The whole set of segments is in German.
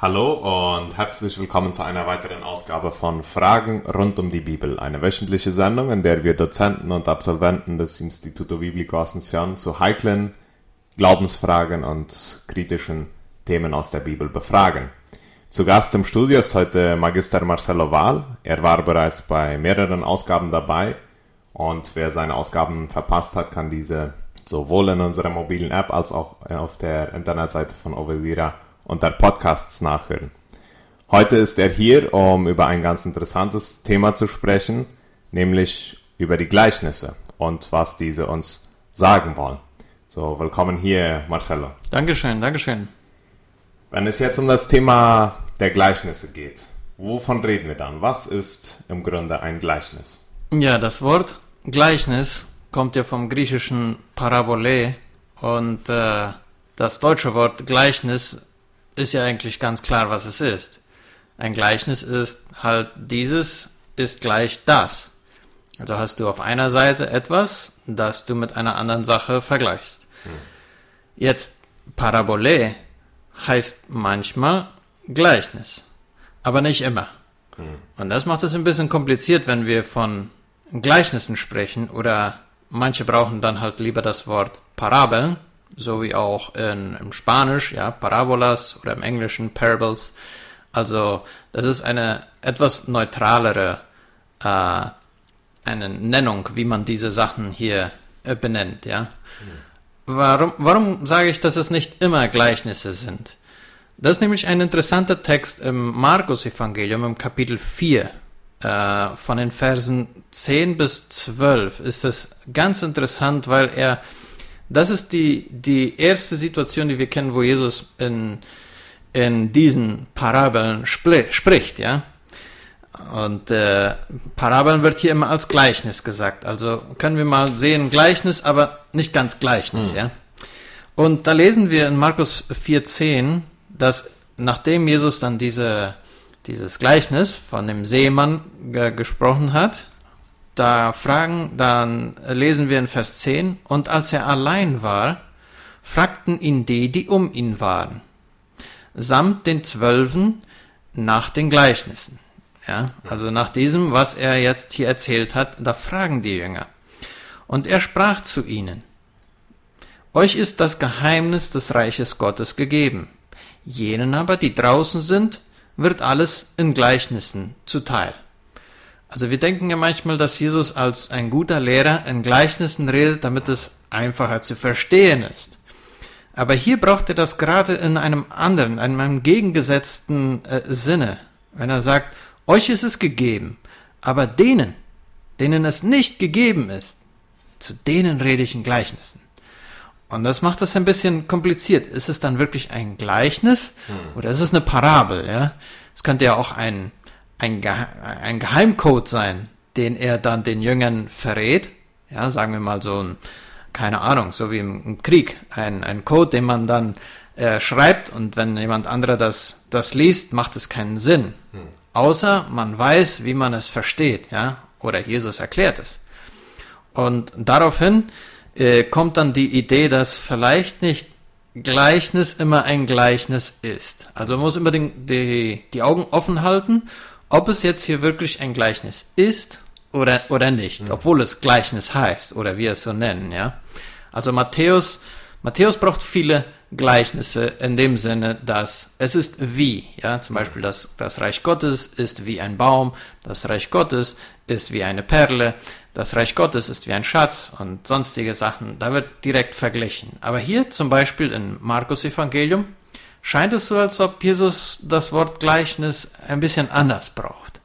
Hallo und herzlich willkommen zu einer weiteren Ausgabe von Fragen rund um die Bibel, eine wöchentliche Sendung, in der wir Dozenten und Absolventen des Instituto Biblico Asunción zu heiklen Glaubensfragen und kritischen Themen aus der Bibel befragen. Zu Gast im Studio ist heute Magister Marcelo Wahl. Er war bereits bei mehreren Ausgaben dabei und wer seine Ausgaben verpasst hat, kann diese sowohl in unserer mobilen App als auch auf der Internetseite von Ovedira unter Podcasts nachhören. Heute ist er hier, um über ein ganz interessantes Thema zu sprechen, nämlich über die Gleichnisse und was diese uns sagen wollen. So, willkommen hier, Marcelo. Dankeschön, Dankeschön. Wenn es jetzt um das Thema der Gleichnisse geht, wovon reden wir dann? Was ist im Grunde ein Gleichnis? Ja, das Wort Gleichnis kommt ja vom griechischen Parabole und äh, das deutsche Wort Gleichnis ist ja eigentlich ganz klar, was es ist. Ein Gleichnis ist halt dieses ist gleich das. Also hast du auf einer Seite etwas, das du mit einer anderen Sache vergleichst. Hm. Jetzt Parabole heißt manchmal Gleichnis, aber nicht immer. Hm. Und das macht es ein bisschen kompliziert, wenn wir von Gleichnissen sprechen oder manche brauchen dann halt lieber das Wort Parabeln so wie auch in, im Spanisch, ja, Parabolas oder im Englischen Parables. Also das ist eine etwas neutralere äh, eine Nennung, wie man diese Sachen hier äh, benennt, ja. Warum, warum sage ich, dass es nicht immer Gleichnisse sind? Das ist nämlich ein interessanter Text im Markus-Evangelium im Kapitel 4. Äh, von den Versen 10 bis 12 ist es ganz interessant, weil er das ist die, die erste Situation, die wir kennen, wo Jesus in, in diesen Parabeln spr spricht, ja. Und äh, Parabeln wird hier immer als Gleichnis gesagt. Also können wir mal sehen, Gleichnis, aber nicht ganz Gleichnis, hm. ja. Und da lesen wir in Markus 4,10, dass nachdem Jesus dann diese, dieses Gleichnis von dem Seemann gesprochen hat, da fragen, dann lesen wir in Vers 10, und als er allein war, fragten ihn die, die um ihn waren, samt den Zwölfen nach den Gleichnissen. Ja, also nach diesem, was er jetzt hier erzählt hat, da fragen die Jünger. Und er sprach zu ihnen, Euch ist das Geheimnis des Reiches Gottes gegeben. Jenen aber, die draußen sind, wird alles in Gleichnissen zuteil. Also wir denken ja manchmal, dass Jesus als ein guter Lehrer in Gleichnissen redet, damit es einfacher zu verstehen ist. Aber hier braucht er das gerade in einem anderen, in einem entgegengesetzten äh, Sinne. Wenn er sagt, euch ist es gegeben, aber denen, denen es nicht gegeben ist, zu denen rede ich in Gleichnissen. Und das macht das ein bisschen kompliziert. Ist es dann wirklich ein Gleichnis hm. oder ist es eine Parabel? Ja, es könnte ja auch ein ein, Gehe ein Geheimcode sein, den er dann den Jüngern verrät. Ja, sagen wir mal so ein, keine Ahnung, so wie im, im Krieg, ein, ein Code, den man dann äh, schreibt und wenn jemand anderer das, das liest, macht es keinen Sinn. Hm. Außer man weiß, wie man es versteht, ja, oder Jesus erklärt es. Und daraufhin äh, kommt dann die Idee, dass vielleicht nicht Gleichnis immer ein Gleichnis ist. Also man muss immer die, die, die Augen offen halten ob es jetzt hier wirklich ein Gleichnis ist oder, oder nicht, mhm. obwohl es Gleichnis heißt oder wir es so nennen, ja. Also Matthäus, Matthäus braucht viele Gleichnisse in dem Sinne, dass es ist wie, ja, zum Beispiel das, das Reich Gottes ist wie ein Baum, das Reich Gottes ist wie eine Perle, das Reich Gottes ist wie ein Schatz und sonstige Sachen, da wird direkt verglichen. Aber hier zum Beispiel im Markus Evangelium scheint es so, als ob Jesus das Wort Gleichnis ein bisschen anders braucht.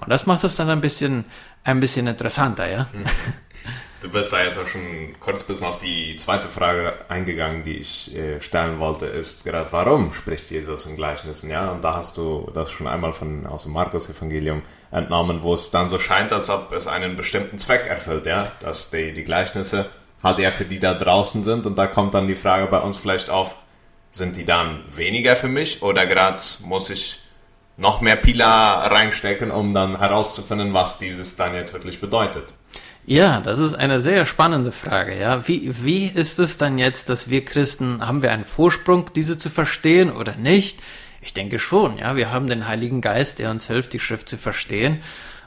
Und das macht es dann ein bisschen, ein bisschen interessanter, ja. Du bist da jetzt auch schon kurz bis auf die zweite Frage eingegangen, die ich äh, stellen wollte, ist gerade, warum spricht Jesus in Gleichnissen, ja? Und da hast du das schon einmal von, aus dem Markus-Evangelium entnommen, wo es dann so scheint, als ob es einen bestimmten Zweck erfüllt, ja? Dass die, die Gleichnisse halt eher für die da draußen sind und da kommt dann die Frage bei uns vielleicht auf, sind die dann weniger für mich oder gerade muss ich noch mehr Pila reinstecken, um dann herauszufinden, was dieses dann jetzt wirklich bedeutet? Ja, das ist eine sehr spannende Frage. Ja, wie, wie ist es dann jetzt, dass wir Christen, haben wir einen Vorsprung, diese zu verstehen oder nicht? Ich denke schon, ja. Wir haben den Heiligen Geist, der uns hilft, die Schrift zu verstehen.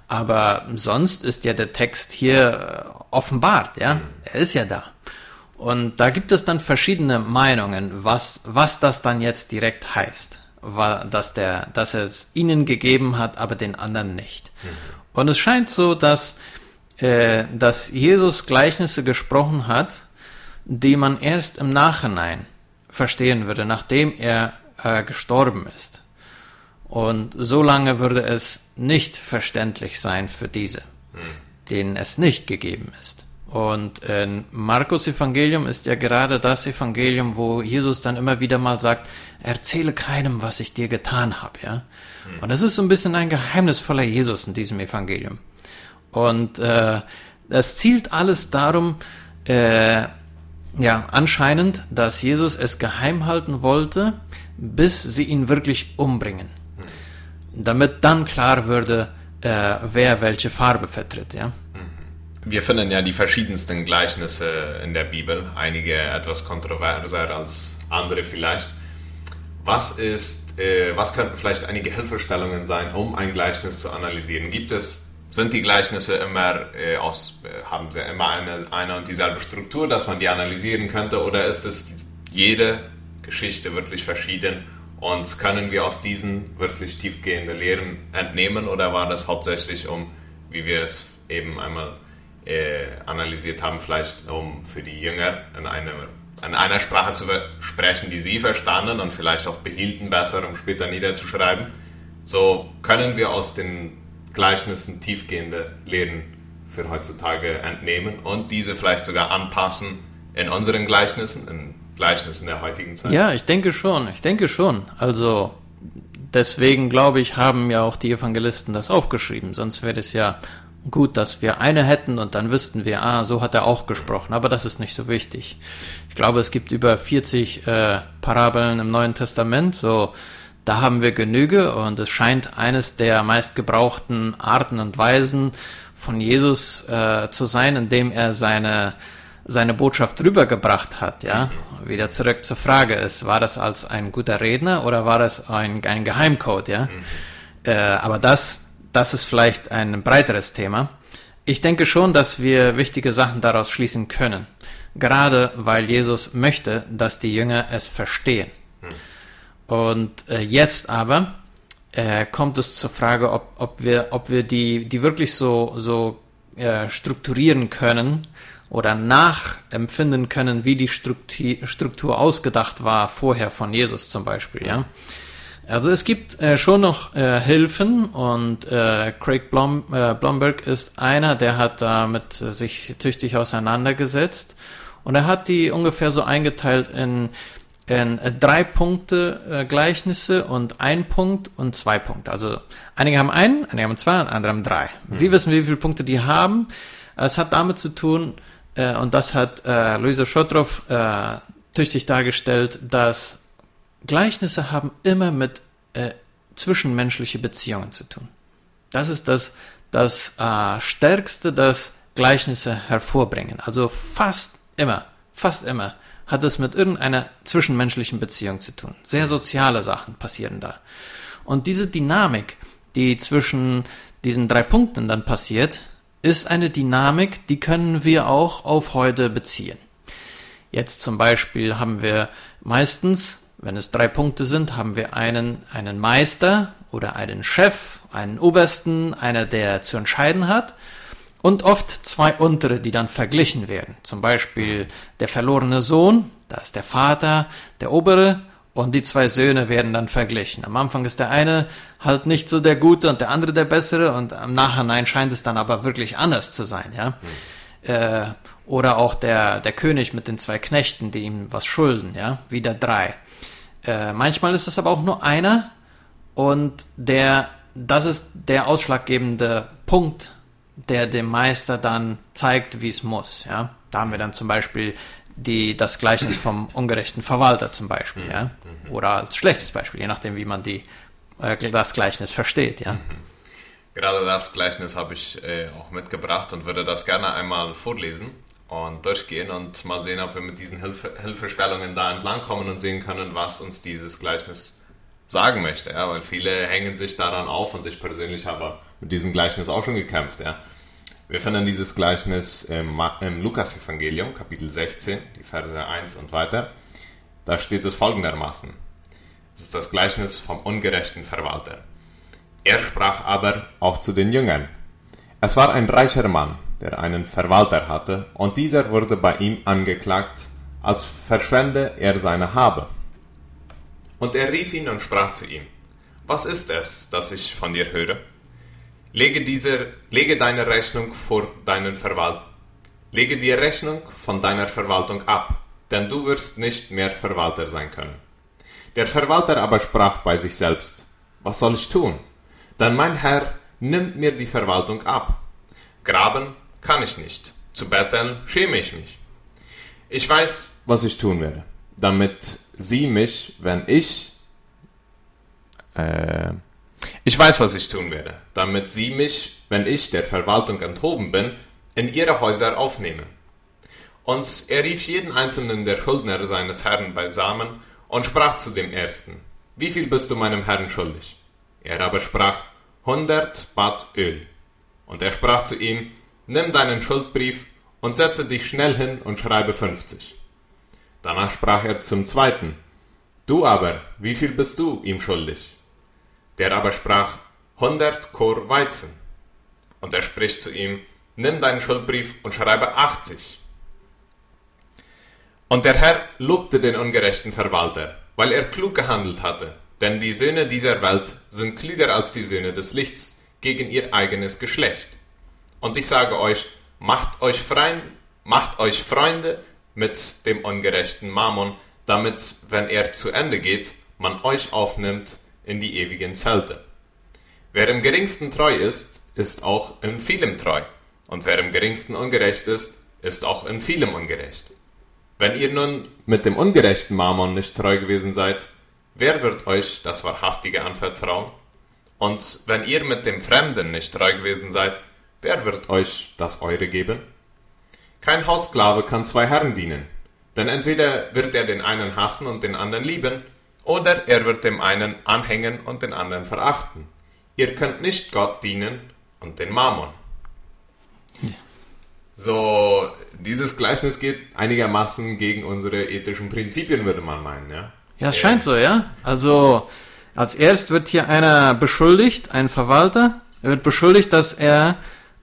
Aber sonst ist ja der Text hier äh, offenbart, ja. Er ist ja da. Und da gibt es dann verschiedene Meinungen, was, was das dann jetzt direkt heißt. War, dass, der, dass er es ihnen gegeben hat, aber den anderen nicht. Mhm. Und es scheint so, dass, äh, dass Jesus Gleichnisse gesprochen hat, die man erst im Nachhinein verstehen würde, nachdem er äh, gestorben ist. Und so lange würde es nicht verständlich sein für diese, mhm. denen es nicht gegeben ist. Und in Markus Evangelium ist ja gerade das Evangelium, wo Jesus dann immer wieder mal sagt, erzähle keinem, was ich dir getan habe, ja. Hm. Und es ist so ein bisschen ein geheimnisvoller Jesus in diesem Evangelium. Und äh, es zielt alles darum, äh, ja, anscheinend, dass Jesus es geheim halten wollte, bis sie ihn wirklich umbringen. Hm. Damit dann klar würde, äh, wer welche Farbe vertritt, ja wir finden ja die verschiedensten Gleichnisse in der Bibel, einige etwas kontroverser als andere vielleicht. Was ist, äh, was könnten vielleicht einige Hilfestellungen sein, um ein Gleichnis zu analysieren? Gibt es, sind die Gleichnisse immer äh, aus, äh, haben sie immer eine, eine und dieselbe Struktur, dass man die analysieren könnte, oder ist es jede Geschichte wirklich verschieden und können wir aus diesen wirklich tiefgehende Lehren entnehmen, oder war das hauptsächlich um, wie wir es eben einmal analysiert haben, vielleicht um für die Jünger in, eine, in einer Sprache zu sprechen, die sie verstanden und vielleicht auch behielten besser, um später niederzuschreiben. So können wir aus den Gleichnissen tiefgehende Lehren für heutzutage entnehmen und diese vielleicht sogar anpassen in unseren Gleichnissen, in Gleichnissen der heutigen Zeit. Ja, ich denke schon, ich denke schon. Also deswegen glaube ich, haben ja auch die Evangelisten das aufgeschrieben, sonst wäre es ja gut, dass wir eine hätten und dann wüssten wir, ah, so hat er auch gesprochen, aber das ist nicht so wichtig. Ich glaube, es gibt über 40 äh, Parabeln im Neuen Testament, so da haben wir Genüge und es scheint eines der meistgebrauchten Arten und Weisen von Jesus äh, zu sein, indem er seine seine Botschaft rübergebracht hat, ja. Wieder zurück zur Frage ist, war das als ein guter Redner oder war das ein, ein Geheimcode, ja? Mhm. Äh, aber das das ist vielleicht ein breiteres Thema. Ich denke schon, dass wir wichtige Sachen daraus schließen können. Gerade weil Jesus möchte, dass die Jünger es verstehen. Und äh, jetzt aber äh, kommt es zur Frage, ob, ob, wir, ob wir die, die wirklich so, so äh, strukturieren können oder nachempfinden können, wie die Struktur, Struktur ausgedacht war vorher von Jesus zum Beispiel. Ja? Also es gibt äh, schon noch äh, Hilfen und äh, Craig Blom, äh, Blomberg ist einer, der hat damit äh, sich tüchtig auseinandergesetzt und er hat die ungefähr so eingeteilt in, in äh, drei Punkte äh, Gleichnisse und ein Punkt und zwei Punkte. Also einige haben einen, einige haben zwei und andere haben drei. Mhm. Wir wissen, wie viele Punkte die haben. Es hat damit zu tun, äh, und das hat äh, Luisa Schotrow äh, tüchtig dargestellt, dass Gleichnisse haben immer mit äh, zwischenmenschliche Beziehungen zu tun. Das ist das, das äh, Stärkste, das Gleichnisse hervorbringen. Also fast immer, fast immer hat es mit irgendeiner zwischenmenschlichen Beziehung zu tun. Sehr soziale Sachen passieren da. Und diese Dynamik, die zwischen diesen drei Punkten dann passiert, ist eine Dynamik, die können wir auch auf heute beziehen. Jetzt zum Beispiel haben wir meistens wenn es drei Punkte sind, haben wir einen, einen Meister oder einen Chef, einen Obersten, einer, der zu entscheiden hat und oft zwei untere, die dann verglichen werden. Zum Beispiel der verlorene Sohn, da ist der Vater, der obere und die zwei Söhne werden dann verglichen. Am Anfang ist der eine halt nicht so der Gute und der andere der Bessere und im Nachhinein scheint es dann aber wirklich anders zu sein, ja. Mhm. Äh, oder auch der, der König mit den zwei Knechten, die ihm was schulden, ja. Wieder drei. Äh, manchmal ist es aber auch nur einer und der, das ist der ausschlaggebende Punkt, der dem Meister dann zeigt, wie es muss. Ja, da haben wir dann zum Beispiel die, das Gleichnis vom ungerechten Verwalter zum Beispiel, mhm. ja, mhm. oder als schlechtes Beispiel, je nachdem, wie man die, äh, das Gleichnis versteht, ja. Mhm. Gerade das Gleichnis habe ich äh, auch mitgebracht und würde das gerne einmal vorlesen und durchgehen und mal sehen, ob wir mit diesen Hilfe Hilfestellungen da entlang kommen und sehen können, was uns dieses Gleichnis sagen möchte, ja, weil viele hängen sich daran auf und ich persönlich habe mit diesem Gleichnis auch schon gekämpft, ja. Wir finden dieses Gleichnis im, im Lukas-Evangelium, Kapitel 16, die Verse 1 und weiter. Da steht es folgendermaßen. Es ist das Gleichnis vom ungerechten Verwalter. Er sprach aber auch zu den Jüngern. Es war ein reicher Mann, der einen Verwalter hatte, und dieser wurde bei ihm angeklagt, als verschwende er seine Habe. Und er rief ihn und sprach zu ihm, Was ist es, das ich von dir höre? Lege, diese, lege deine Rechnung vor deinen Verwalt, lege die Rechnung von deiner Verwaltung ab, denn du wirst nicht mehr Verwalter sein können. Der Verwalter aber sprach bei sich selbst, Was soll ich tun? Denn mein Herr nimmt mir die Verwaltung ab. Graben kann ich nicht, zu betteln schäme ich mich. Ich weiß, was ich tun werde, damit sie mich, wenn ich äh, ich weiß, was ich tun werde, damit sie mich, wenn ich der Verwaltung enthoben bin, in ihre Häuser aufnehmen. Und er rief jeden einzelnen der Schuldner seines Herrn beisammen und sprach zu dem ersten, wie viel bist du meinem Herrn schuldig? Er aber sprach, hundert Bad Öl. Und er sprach zu ihm, nimm deinen Schuldbrief und setze dich schnell hin und schreibe fünfzig. Danach sprach er zum zweiten, du aber, wie viel bist du ihm schuldig? Der aber sprach, hundert Chor Weizen. Und er spricht zu ihm, nimm deinen Schuldbrief und schreibe achtzig. Und der Herr lobte den ungerechten Verwalter, weil er klug gehandelt hatte, denn die Söhne dieser Welt sind klüger als die Söhne des Lichts gegen ihr eigenes Geschlecht. Und ich sage euch, macht euch, Freund, macht euch Freunde mit dem ungerechten Mammon, damit, wenn er zu Ende geht, man euch aufnimmt in die ewigen Zelte. Wer im geringsten treu ist, ist auch in vielem treu, und wer im geringsten ungerecht ist, ist auch in vielem ungerecht. Wenn ihr nun mit dem ungerechten Mammon nicht treu gewesen seid, wer wird euch das Wahrhaftige anvertrauen? Und wenn ihr mit dem Fremden nicht treu gewesen seid, wer wird euch das Eure geben? Kein Haussklave kann zwei Herren dienen, denn entweder wird er den einen hassen und den anderen lieben, oder er wird dem einen anhängen und den anderen verachten. Ihr könnt nicht Gott dienen und den Mammon. So, dieses Gleichnis geht einigermaßen gegen unsere ethischen Prinzipien, würde man meinen, ja? Ja, es scheint so, ja. Also, als erst wird hier einer beschuldigt, ein Verwalter, er wird beschuldigt, dass er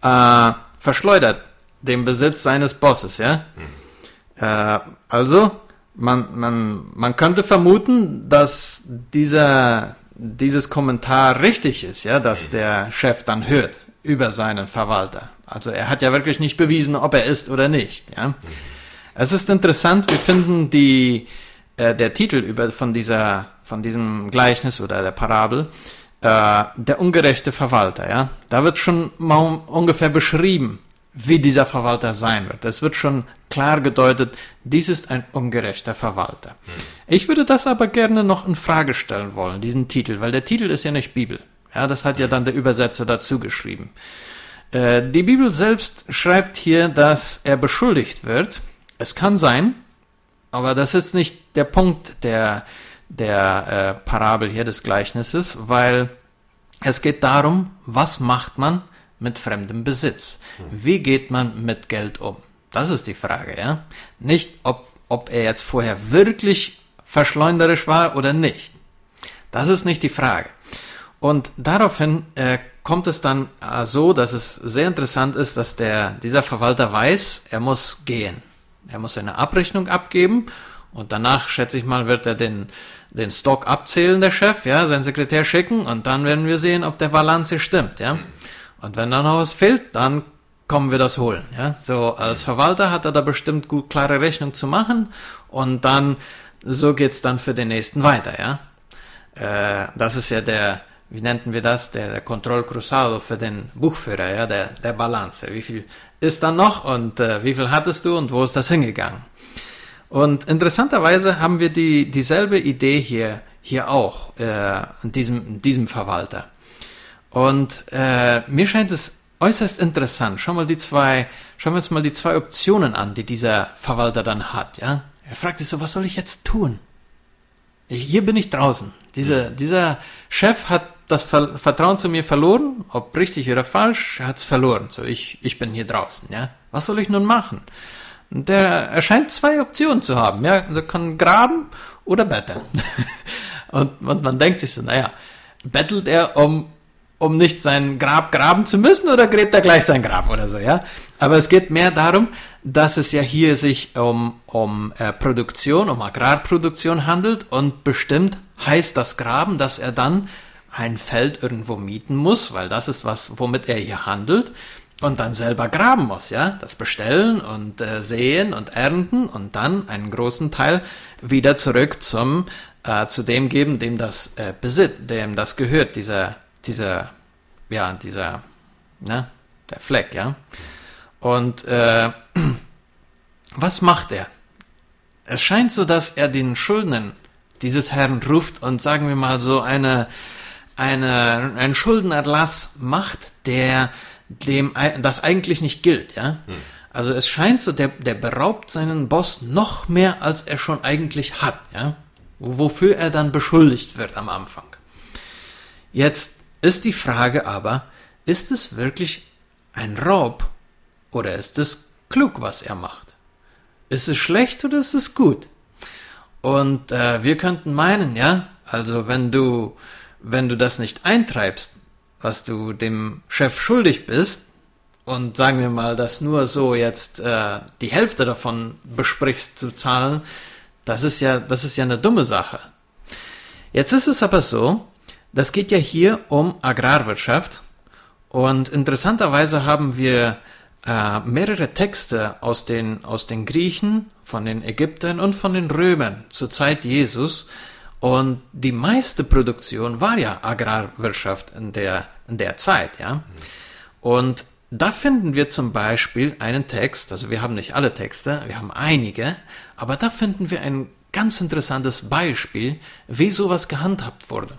äh, verschleudert den Besitz seines Bosses, ja. Hm. Äh, also, man, man, man könnte vermuten, dass dieser, dieses Kommentar richtig ist, ja, dass der Chef dann hört über seinen Verwalter. Also er hat ja wirklich nicht bewiesen, ob er ist oder nicht, ja. Es ist interessant, wir finden die, äh, der Titel über, von dieser, von diesem Gleichnis oder der Parabel, äh, der ungerechte Verwalter, ja. Da wird schon mal ungefähr beschrieben, wie dieser Verwalter sein wird. Es wird schon klar gedeutet, dies ist ein ungerechter Verwalter. Hm. Ich würde das aber gerne noch in Frage stellen wollen, diesen Titel, weil der Titel ist ja nicht Bibel. Ja, das hat ja dann der Übersetzer dazu geschrieben. Äh, die Bibel selbst schreibt hier, dass er beschuldigt wird. Es kann sein, aber das ist nicht der Punkt der, der äh, Parabel hier des Gleichnisses, weil es geht darum, was macht man, mit fremdem Besitz? Wie geht man mit Geld um? Das ist die Frage, ja. Nicht, ob, ob er jetzt vorher wirklich verschleunderisch war oder nicht. Das ist nicht die Frage. Und daraufhin äh, kommt es dann äh, so, dass es sehr interessant ist, dass der, dieser Verwalter weiß, er muss gehen. Er muss eine Abrechnung abgeben und danach, schätze ich mal, wird er den, den Stock abzählen, der Chef, ja, sein Sekretär schicken und dann werden wir sehen, ob der Balance stimmt, ja. Und wenn da noch was fehlt, dann kommen wir das holen. Ja? So als Verwalter hat er da bestimmt gut klare Rechnung zu machen und dann so geht's dann für den nächsten weiter. Ja, äh, das ist ja der, wie nannten wir das, der, der Control Cruzado für den Buchführer, ja, der der Balance. Wie viel ist dann noch und äh, wie viel hattest du und wo ist das hingegangen? Und interessanterweise haben wir die dieselbe Idee hier hier auch äh, in diesem in diesem Verwalter. Und äh, mir scheint es äußerst interessant. Schau mal die zwei, schauen wir uns mal die zwei Optionen an, die dieser Verwalter dann hat. Ja, er fragt sich so, was soll ich jetzt tun? Hier bin ich draußen. Dieser, dieser Chef hat das Ver Vertrauen zu mir verloren, ob richtig oder falsch, er hat es verloren. So, ich, ich bin hier draußen, ja. Was soll ich nun machen? Und der erscheint zwei Optionen zu haben, ja. Er kann graben oder betteln. und, und man denkt sich so, naja, bettelt er, um, um nicht sein Grab graben zu müssen oder gräbt er gleich sein Grab oder so, ja? Aber es geht mehr darum, dass es ja hier sich um, um äh, Produktion, um Agrarproduktion handelt und bestimmt heißt das Graben, dass er dann ein Feld irgendwo mieten muss, weil das ist was, womit er hier handelt und dann selber graben muss, ja, das bestellen und äh, sehen und ernten und dann einen großen Teil wieder zurück zum äh, zu dem geben, dem das äh, besitzt, dem das gehört, dieser dieser ja dieser ne, der Fleck, ja. Und äh, was macht er? Es scheint so, dass er den Schuldnern dieses Herrn ruft und sagen wir mal so eine, eine, einen Schuldenerlass macht, der dem das eigentlich nicht gilt, ja. Hm. Also es scheint so, der, der beraubt seinen Boss noch mehr, als er schon eigentlich hat, ja. Wofür er dann beschuldigt wird am Anfang. Jetzt ist die Frage aber, ist es wirklich ein Raub oder ist es klug, was er macht? Ist es schlecht oder ist es gut? Und äh, wir könnten meinen, ja, also wenn du, wenn du das nicht eintreibst, was du dem Chef schuldig bist, und sagen wir mal, dass nur so jetzt äh, die Hälfte davon besprichst zu zahlen, das ist ja, das ist ja eine dumme Sache. Jetzt ist es aber so, das geht ja hier um Agrarwirtschaft und interessanterweise haben wir äh, mehrere Texte aus den, aus den Griechen von den Ägyptern und von den Römern zur Zeit Jesus. Und die meiste Produktion war ja Agrarwirtschaft in der, der Zeit, ja. Und da finden wir zum Beispiel einen Text, also wir haben nicht alle Texte, wir haben einige, aber da finden wir ein ganz interessantes Beispiel, wie sowas gehandhabt wurde.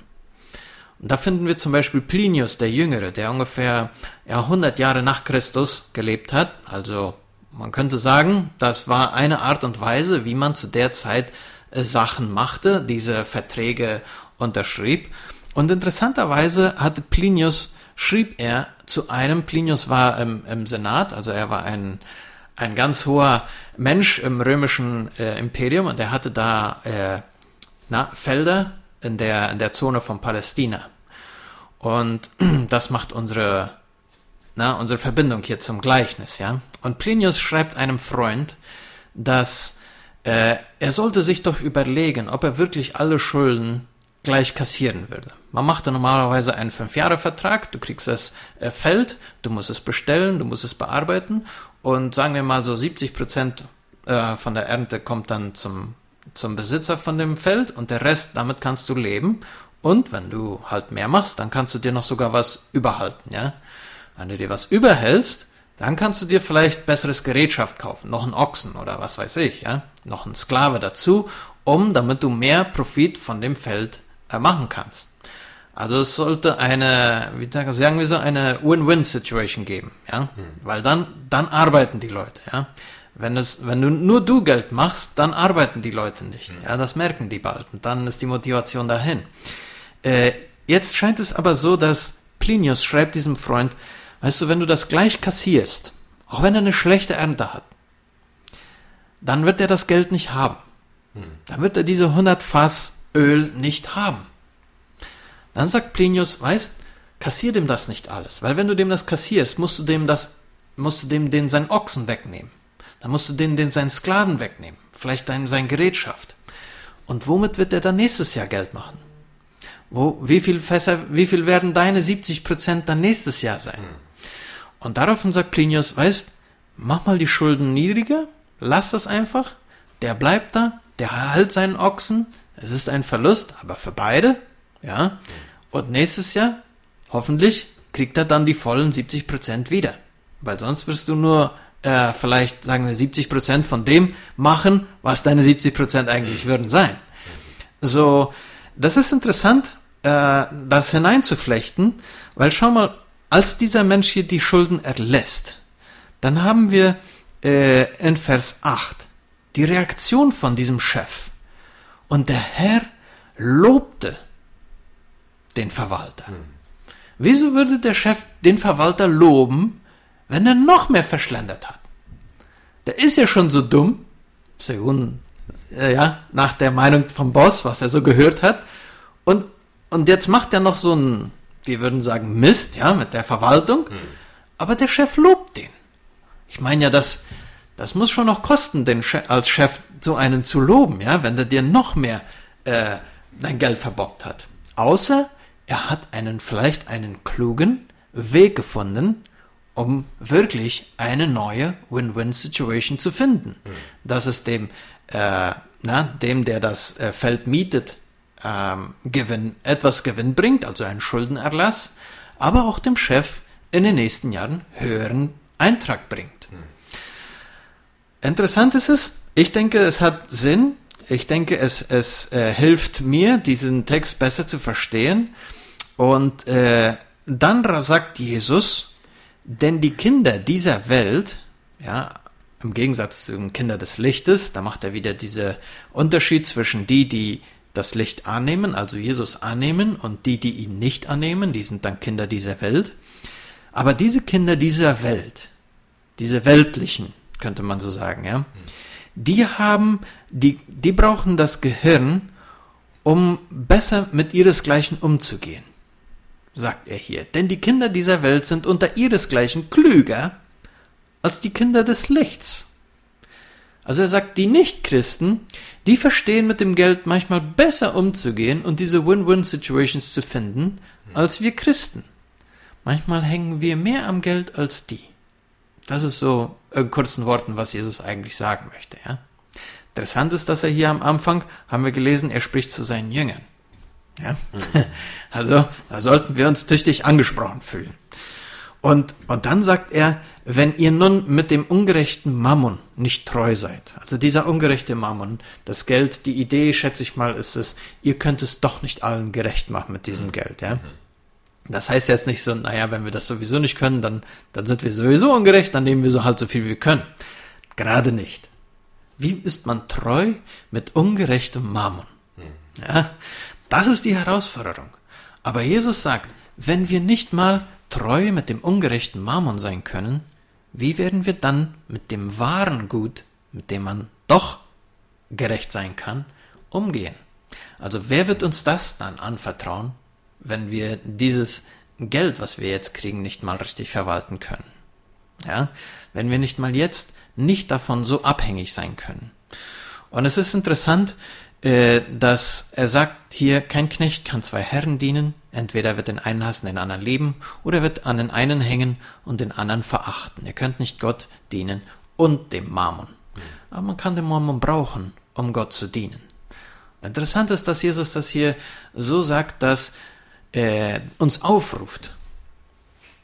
Und da finden wir zum Beispiel Plinius der Jüngere, der ungefähr ja, 100 Jahre nach Christus gelebt hat, also man könnte sagen, das war eine Art und Weise, wie man zu der Zeit äh, Sachen machte, diese Verträge unterschrieb. Und interessanterweise hatte Plinius, schrieb er zu einem, Plinius war im, im Senat, also er war ein, ein ganz hoher Mensch im römischen äh, Imperium und er hatte da äh, na, Felder in der, in der Zone von Palästina. Und das macht unsere na, unsere Verbindung hier zum Gleichnis, ja. Und Plinius schreibt einem Freund, dass äh, er sollte sich doch überlegen, ob er wirklich alle Schulden gleich kassieren würde. Man macht normalerweise einen Fünf-Jahre-Vertrag, du kriegst das äh, Feld, du musst es bestellen, du musst es bearbeiten und sagen wir mal so 70 Prozent äh, von der Ernte kommt dann zum, zum Besitzer von dem Feld und der Rest, damit kannst du leben und wenn du halt mehr machst, dann kannst du dir noch sogar was überhalten, ja. Wenn du dir was überhältst, dann kannst du dir vielleicht besseres Gerätschaft kaufen, noch einen Ochsen oder was weiß ich, ja, noch einen Sklave dazu, um, damit du mehr Profit von dem Feld machen kannst. Also es sollte eine, wie sagen wir so, eine Win-Win-Situation geben, ja, hm. weil dann, dann arbeiten die Leute, ja. Wenn es, wenn du nur du Geld machst, dann arbeiten die Leute nicht, hm. ja, das merken die bald und dann ist die Motivation dahin. Äh, jetzt scheint es aber so, dass Plinius schreibt diesem Freund, Weißt du, wenn du das gleich kassierst, auch wenn er eine schlechte Ernte hat, dann wird er das Geld nicht haben. Hm. Dann wird er diese 100 Fass Öl nicht haben. Dann sagt Plinius, weißt, kassier dem das nicht alles, weil wenn du dem das kassierst, musst du dem das, musst du dem den seinen Ochsen wegnehmen. Dann musst du den, den seinen Sklaven wegnehmen, vielleicht dein, sein Gerätschaft. Und womit wird er dann nächstes Jahr Geld machen? Wo, wie viel Fässer, wie viel werden deine 70 Prozent dann nächstes Jahr sein? Hm. Und daraufhin sagt Plinius, weißt, mach mal die Schulden niedriger, lass das einfach, der bleibt da, der hält seinen Ochsen, es ist ein Verlust, aber für beide, ja. Und nächstes Jahr, hoffentlich, kriegt er dann die vollen 70 Prozent wieder. Weil sonst wirst du nur äh, vielleicht, sagen wir, 70 Prozent von dem machen, was deine 70 Prozent eigentlich mhm. würden sein. So, das ist interessant, äh, das hineinzuflechten, weil schau mal, als dieser Mensch hier die Schulden erlässt, dann haben wir äh, in Vers 8 die Reaktion von diesem Chef. Und der Herr lobte den Verwalter. Wieso würde der Chef den Verwalter loben, wenn er noch mehr verschlendert hat? Der ist ja schon so dumm, Segun, äh, ja, nach der Meinung vom Boss, was er so gehört hat. Und, und jetzt macht er noch so ein, wir würden sagen, Mist, ja, mit der Verwaltung. Mhm. Aber der Chef lobt den. Ich meine ja, das, das muss schon noch kosten, den Chef, als Chef so einen zu loben, ja, wenn der dir noch mehr äh, dein Geld verbockt hat. Außer er hat einen vielleicht einen klugen Weg gefunden, um wirklich eine neue Win-Win-Situation zu finden. Mhm. Dass es dem, äh, na, dem, der das äh, Feld mietet, ähm, Gewinn, etwas Gewinn bringt, also einen Schuldenerlass, aber auch dem Chef in den nächsten Jahren höheren Eintrag bringt. Mhm. Interessant ist es, ich denke, es hat Sinn, ich denke, es, es äh, hilft mir, diesen Text besser zu verstehen. Und äh, dann sagt Jesus, denn die Kinder dieser Welt, ja, im Gegensatz zu den Kindern des Lichtes, da macht er wieder diesen Unterschied zwischen die, die das Licht annehmen, also Jesus annehmen, und die, die ihn nicht annehmen, die sind dann Kinder dieser Welt. Aber diese Kinder dieser Welt, diese weltlichen, könnte man so sagen, ja, die haben, die, die brauchen das Gehirn, um besser mit ihresgleichen umzugehen sagt er hier, denn die Kinder dieser Welt sind unter ihresgleichen klüger als die Kinder des Lichts. Also er sagt, die Nichtchristen, die verstehen mit dem Geld manchmal besser umzugehen und diese Win-Win-Situations zu finden, als wir Christen. Manchmal hängen wir mehr am Geld als die. Das ist so in kurzen Worten, was Jesus eigentlich sagen möchte. Ja? Interessant ist, dass er hier am Anfang, haben wir gelesen, er spricht zu seinen Jüngern. Ja? Also, da sollten wir uns tüchtig angesprochen fühlen. Und, und dann sagt er, wenn ihr nun mit dem ungerechten Mammon nicht treu seid, also dieser ungerechte Mammon, das Geld, die Idee, schätze ich mal, ist es, ihr könnt es doch nicht allen gerecht machen mit diesem Geld, ja. Das heißt jetzt nicht so, naja, wenn wir das sowieso nicht können, dann, dann sind wir sowieso ungerecht, dann nehmen wir so halt so viel wie wir können. Gerade nicht. Wie ist man treu mit ungerechtem Mammon? Ja, das ist die Herausforderung. Aber Jesus sagt, wenn wir nicht mal treu mit dem ungerechten Mammon sein können, wie werden wir dann mit dem wahren Gut, mit dem man doch gerecht sein kann, umgehen? Also wer wird uns das dann anvertrauen, wenn wir dieses Geld, was wir jetzt kriegen, nicht mal richtig verwalten können? Ja, wenn wir nicht mal jetzt nicht davon so abhängig sein können. Und es ist interessant, äh, dass er sagt hier, kein Knecht kann zwei Herren dienen, entweder wird den einen hassen, den anderen lieben, oder wird an den einen hängen und den anderen verachten. Ihr könnt nicht Gott dienen und dem Mammon. Aber man kann den Mammon brauchen, um Gott zu dienen. Interessant ist, dass Jesus das hier so sagt, dass er uns aufruft,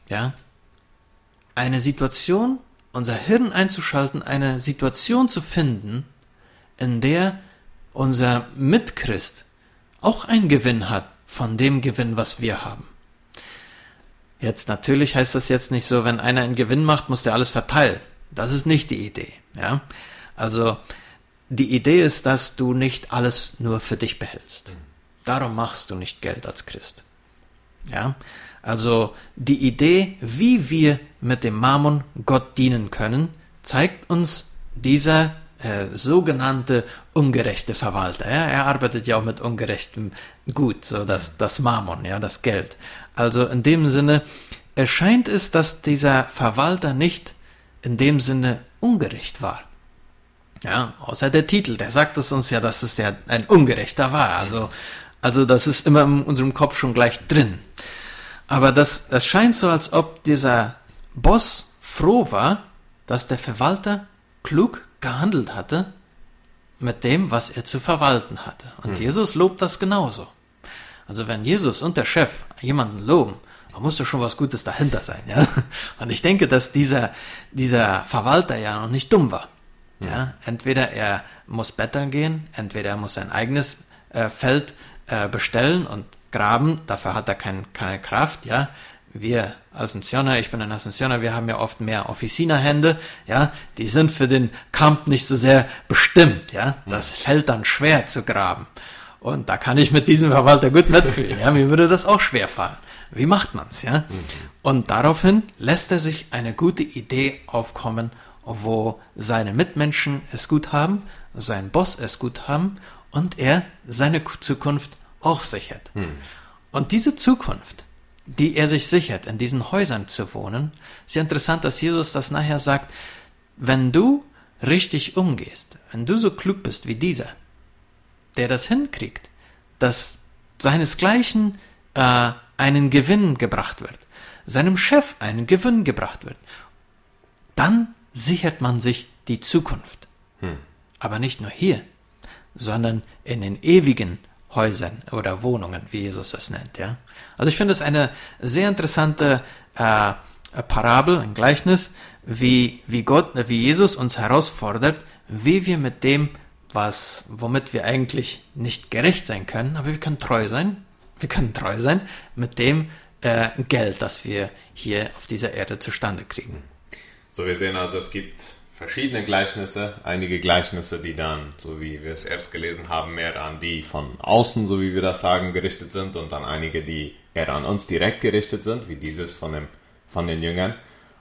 ja, eine Situation, unser Hirn einzuschalten, eine Situation zu finden, in der unser Mitchrist auch einen Gewinn hat von dem Gewinn, was wir haben. Jetzt natürlich heißt das jetzt nicht so, wenn einer einen Gewinn macht, muss der alles verteilen. Das ist nicht die Idee. Ja? Also die Idee ist, dass du nicht alles nur für dich behältst. Darum machst du nicht Geld als Christ. Ja? Also die Idee, wie wir mit dem Mammon Gott dienen können, zeigt uns dieser äh, sogenannte ungerechte Verwalter. Ja? Er arbeitet ja auch mit ungerechtem Gut, so das, das Mammon, ja, das Geld. Also in dem Sinne erscheint es, dass dieser Verwalter nicht in dem Sinne ungerecht war. Ja, außer der Titel, der sagt es uns ja, dass es ja ein Ungerechter war. Also, also das ist immer in unserem Kopf schon gleich drin. Aber das, es scheint so, als ob dieser Boss froh war, dass der Verwalter klug gehandelt hatte mit dem, was er zu verwalten hatte. Und mhm. Jesus lobt das genauso. Also wenn Jesus und der Chef jemanden loben, da muss doch schon was Gutes dahinter sein, ja. Und ich denke, dass dieser, dieser Verwalter ja noch nicht dumm war. Ja, ja? entweder er muss betteln gehen, entweder er muss sein eigenes äh, Feld äh, bestellen und graben, dafür hat er kein, keine Kraft, ja wir Ascensioner, ich bin ein Ascensioner, wir haben ja oft mehr Offizinerhände, ja, die sind für den Kampf nicht so sehr bestimmt, ja, das fällt dann schwer zu graben. Und da kann ich mit diesem Verwalter gut mitfühlen. Ja, mir würde das auch schwer fallen. Wie macht man's, ja? Mhm. Und daraufhin lässt er sich eine gute Idee aufkommen, wo seine Mitmenschen es gut haben, sein Boss es gut haben und er seine Zukunft auch sichert. Mhm. Und diese Zukunft, die er sich sichert, in diesen Häusern zu wohnen, ist ja interessant, dass Jesus das nachher sagt, wenn du richtig umgehst, wenn du so klug bist wie dieser, der das hinkriegt, dass seinesgleichen äh, einen Gewinn gebracht wird, seinem Chef einen Gewinn gebracht wird, dann sichert man sich die Zukunft. Hm. Aber nicht nur hier, sondern in den ewigen Häusern oder Wohnungen, wie Jesus es nennt. Ja? Also ich finde es eine sehr interessante äh, Parabel, ein Gleichnis, wie, wie Gott, wie Jesus uns herausfordert, wie wir mit dem, was, womit wir eigentlich nicht gerecht sein können, aber wir können treu sein, wir können treu sein mit dem äh, Geld, das wir hier auf dieser Erde zustande kriegen. So, wir sehen also, es gibt verschiedene Gleichnisse, einige Gleichnisse, die dann, so wie wir es erst gelesen haben, mehr an die von außen, so wie wir das sagen, gerichtet sind und dann einige, die eher an uns direkt gerichtet sind, wie dieses von, dem, von den Jüngern.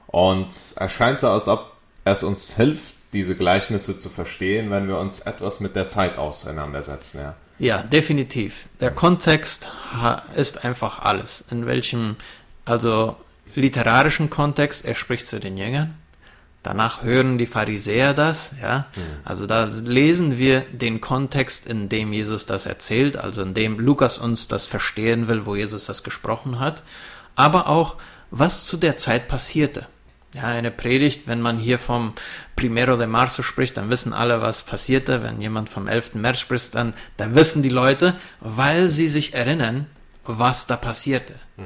Und es scheint so, als ob es uns hilft, diese Gleichnisse zu verstehen, wenn wir uns etwas mit der Zeit auseinandersetzen. Ja, ja definitiv. Der Kontext ist einfach alles. In welchem, also literarischen Kontext, er spricht zu den Jüngern. Danach hören die Pharisäer das, ja. Mhm. Also da lesen wir den Kontext, in dem Jesus das erzählt, also in dem Lukas uns das verstehen will, wo Jesus das gesprochen hat, aber auch, was zu der Zeit passierte. Ja, eine Predigt, wenn man hier vom Primero de Marzo spricht, dann wissen alle, was passierte. Wenn jemand vom 11. März spricht, dann, dann wissen die Leute, weil sie sich erinnern, was da passierte. Hm.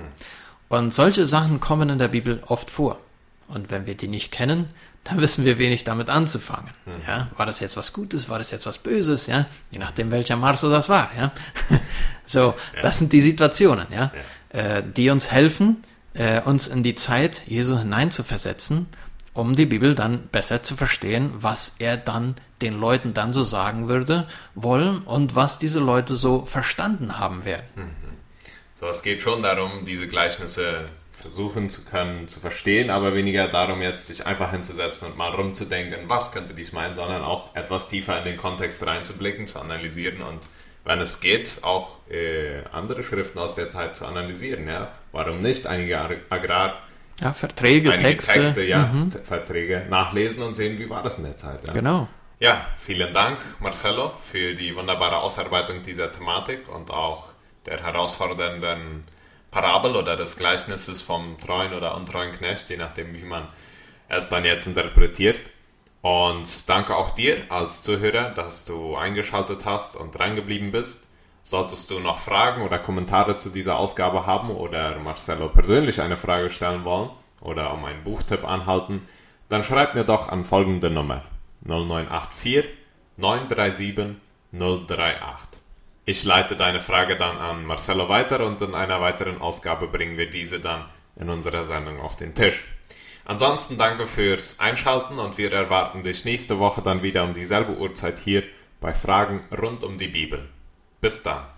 Und solche Sachen kommen in der Bibel oft vor. Und wenn wir die nicht kennen, dann wissen wir wenig damit anzufangen. Hm. Ja, war das jetzt was Gutes? War das jetzt was Böses? Ja, je nachdem welcher Marzo das war. Ja, so, ja. das sind die Situationen, ja, ja. Äh, die uns helfen, äh, uns in die Zeit Jesu hineinzuversetzen, um die Bibel dann besser zu verstehen, was er dann den Leuten dann so sagen würde wollen und was diese Leute so verstanden haben werden. Mhm. So, es geht schon darum, diese Gleichnisse versuchen zu können, zu verstehen, aber weniger darum, jetzt sich einfach hinzusetzen und mal rumzudenken, was könnte dies meinen, sondern auch etwas tiefer in den Kontext reinzublicken, zu analysieren und wenn es geht, auch äh, andere Schriften aus der Zeit zu analysieren. Ja? Warum nicht einige Agrar... Ja, Verträge, einige Texte. Texte ja, mhm. Verträge nachlesen und sehen, wie war das in der Zeit. Ja? Genau. Ja, vielen Dank, Marcelo, für die wunderbare Ausarbeitung dieser Thematik und auch der herausfordernden Parabel oder des Gleichnisses vom treuen oder untreuen Knecht, je nachdem, wie man es dann jetzt interpretiert. Und danke auch dir als Zuhörer, dass du eingeschaltet hast und reingeblieben bist. Solltest du noch Fragen oder Kommentare zu dieser Ausgabe haben oder Marcelo persönlich eine Frage stellen wollen oder um einen Buchtipp anhalten, dann schreib mir doch an folgende Nummer 0984 937 038. Ich leite deine Frage dann an Marcelo weiter und in einer weiteren Ausgabe bringen wir diese dann in unserer Sendung auf den Tisch. Ansonsten danke fürs Einschalten und wir erwarten dich nächste Woche dann wieder um dieselbe Uhrzeit hier bei Fragen rund um die Bibel. Bis dann.